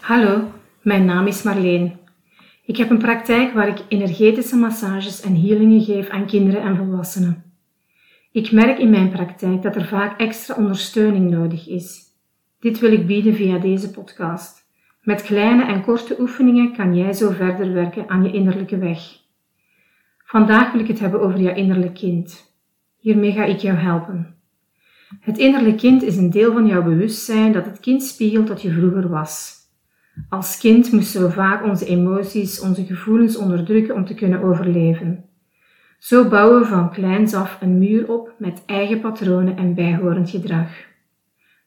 Hallo, mijn naam is Marleen. Ik heb een praktijk waar ik energetische massages en healingen geef aan kinderen en volwassenen. Ik merk in mijn praktijk dat er vaak extra ondersteuning nodig is. Dit wil ik bieden via deze podcast. Met kleine en korte oefeningen kan jij zo verder werken aan je innerlijke weg. Vandaag wil ik het hebben over jouw innerlijk kind. Hiermee ga ik jou helpen. Het innerlijk kind is een deel van jouw bewustzijn dat het kind spiegelt dat je vroeger was. Als kind moesten we vaak onze emoties, onze gevoelens onderdrukken om te kunnen overleven. Zo bouwen we van kleins af een muur op met eigen patronen en bijhorend gedrag.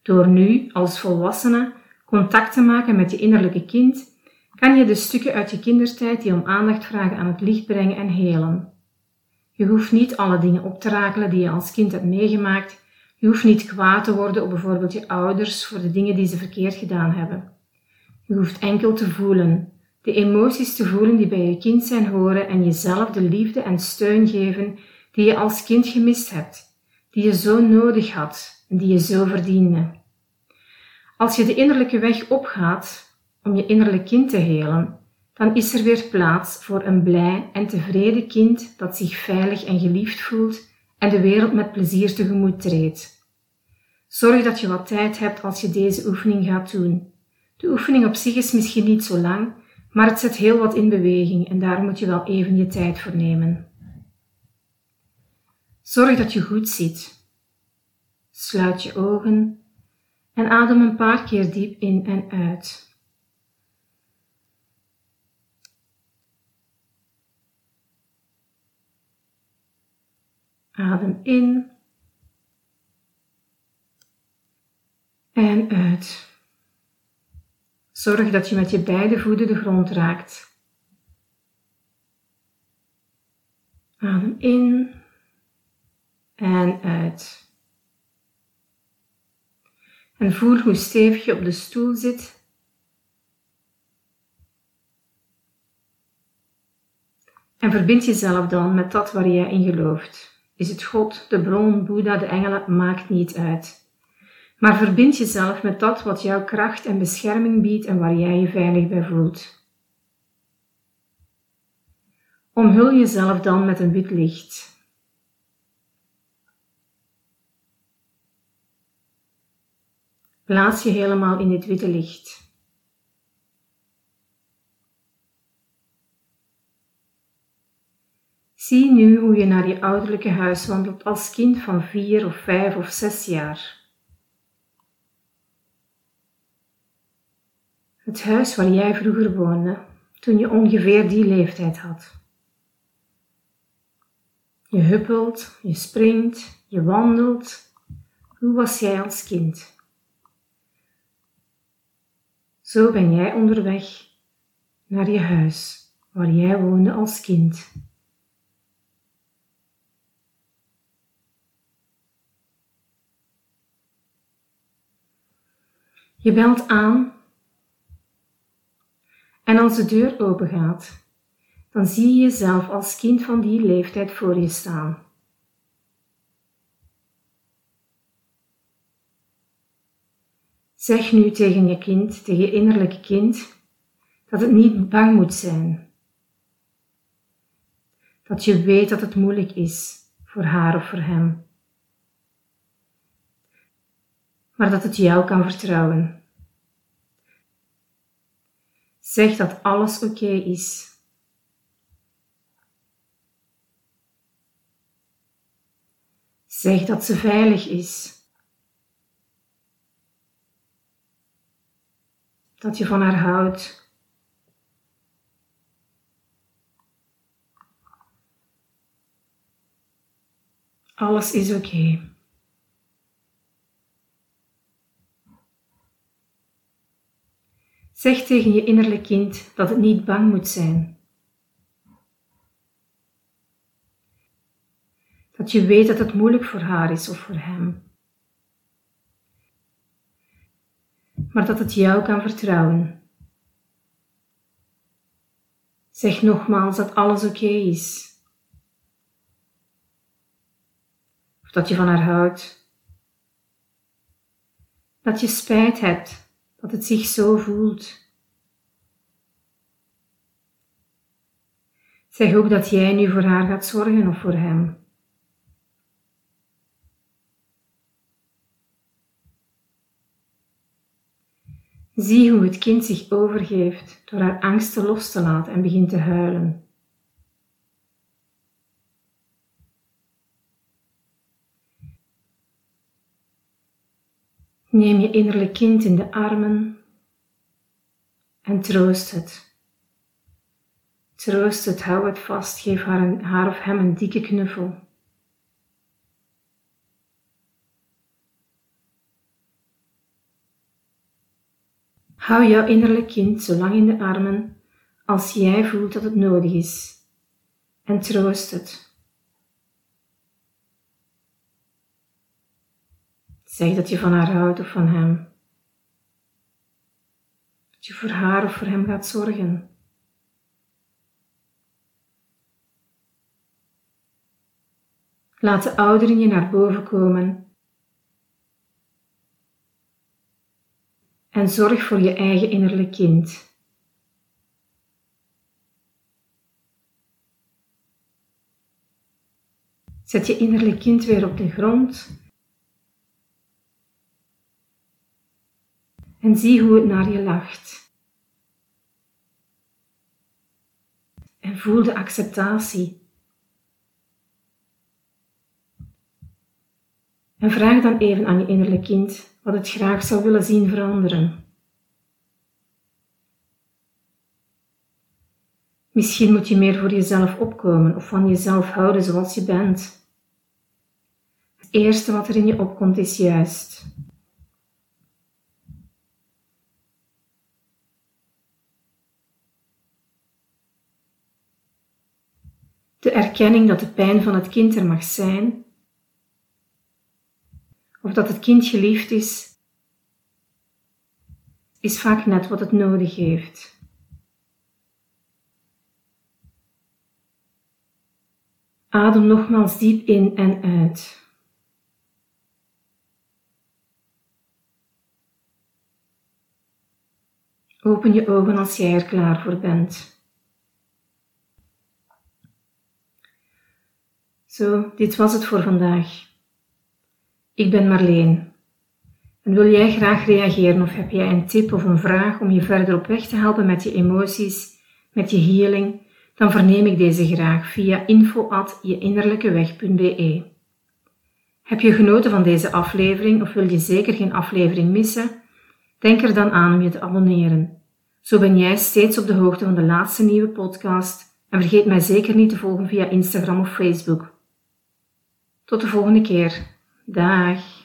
Door nu, als volwassene, contact te maken met je innerlijke kind, kan je de stukken uit je kindertijd die om aandacht vragen aan het licht brengen en helen. Je hoeft niet alle dingen op te rakelen die je als kind hebt meegemaakt. Je hoeft niet kwaad te worden op bijvoorbeeld je ouders voor de dingen die ze verkeerd gedaan hebben. Je hoeft enkel te voelen, de emoties te voelen die bij je kind zijn horen en jezelf de liefde en steun geven die je als kind gemist hebt, die je zo nodig had en die je zo verdiende. Als je de innerlijke weg opgaat om je innerlijk kind te helen, dan is er weer plaats voor een blij en tevreden kind dat zich veilig en geliefd voelt en de wereld met plezier tegemoet treedt. Zorg dat je wat tijd hebt als je deze oefening gaat doen. De oefening op zich is misschien niet zo lang, maar het zet heel wat in beweging en daar moet je wel even je tijd voor nemen. Zorg dat je goed zit. Sluit je ogen en adem een paar keer diep in en uit. Adem in en uit. Zorg dat je met je beide voeten de grond raakt. Adem in en uit. En voel hoe stevig je op de stoel zit. En verbind jezelf dan met dat waar jij in gelooft. Is het God, de bron, Boeddha, de engelen, maakt niet uit. Maar verbind jezelf met dat wat jouw kracht en bescherming biedt en waar jij je veilig bij voelt. Omhul jezelf dan met een wit licht. Plaats je helemaal in dit witte licht. Zie nu hoe je naar je ouderlijke huis wandelt als kind van vier of vijf of zes jaar. Het huis waar jij vroeger woonde, toen je ongeveer die leeftijd had. Je huppelt, je springt, je wandelt. Hoe was jij als kind? Zo ben jij onderweg naar je huis waar jij woonde als kind. Je belt aan en als de deur opengaat, dan zie je jezelf als kind van die leeftijd voor je staan. Zeg nu tegen je kind, tegen je innerlijke kind, dat het niet bang moet zijn. Dat je weet dat het moeilijk is voor haar of voor hem. Maar dat het jou kan vertrouwen. Zeg dat alles oké is. Zeg dat ze veilig is. Dat je van haar houdt. Alles is oké. Zeg tegen je innerlijk kind dat het niet bang moet zijn. Dat je weet dat het moeilijk voor haar is of voor hem. Maar dat het jou kan vertrouwen. Zeg nogmaals dat alles oké is. Of dat je van haar houdt. Dat je spijt hebt dat het zich zo voelt. Zeg ook dat jij nu voor haar gaat zorgen of voor hem. Zie hoe het kind zich overgeeft door haar angsten los te laten en begint te huilen. Neem je innerlijk kind in de armen en troost het. Troost het, hou het vast, geef haar, of hem een dikke knuffel. Hou jouw innerlijk kind zo lang in de armen als jij voelt dat het nodig is en troost het. Zeg dat je van haar houdt of van hem. Dat je voor haar of voor hem gaat zorgen. Laat de ouder in je naar boven komen. En zorg voor je eigen innerlijk kind. Zet je innerlijk kind weer op de grond en zie hoe het naar je lacht. En voel de acceptatie. En vraag dan even aan je innerlijk kind wat het graag zou willen zien veranderen. Misschien moet je meer voor jezelf opkomen of van jezelf houden zoals je bent. Het eerste wat er in je opkomt is juist. Erkenning dat de pijn van het kind er mag zijn, of dat het kind geliefd is, is vaak net wat het nodig heeft. Adem nogmaals diep in en uit. Open je ogen als jij er klaar voor bent. Zo, dit was het voor vandaag. Ik ben Marleen. En wil jij graag reageren of heb jij een tip of een vraag om je verder op weg te helpen met je emoties, met je healing, dan verneem ik deze graag via info@jeinnerlijkeweg.be. Heb je genoten van deze aflevering of wil je zeker geen aflevering missen? Denk er dan aan om je te abonneren. Zo ben jij steeds op de hoogte van de laatste nieuwe podcast en vergeet mij zeker niet te volgen via Instagram of Facebook. Tot de volgende keer. Dag.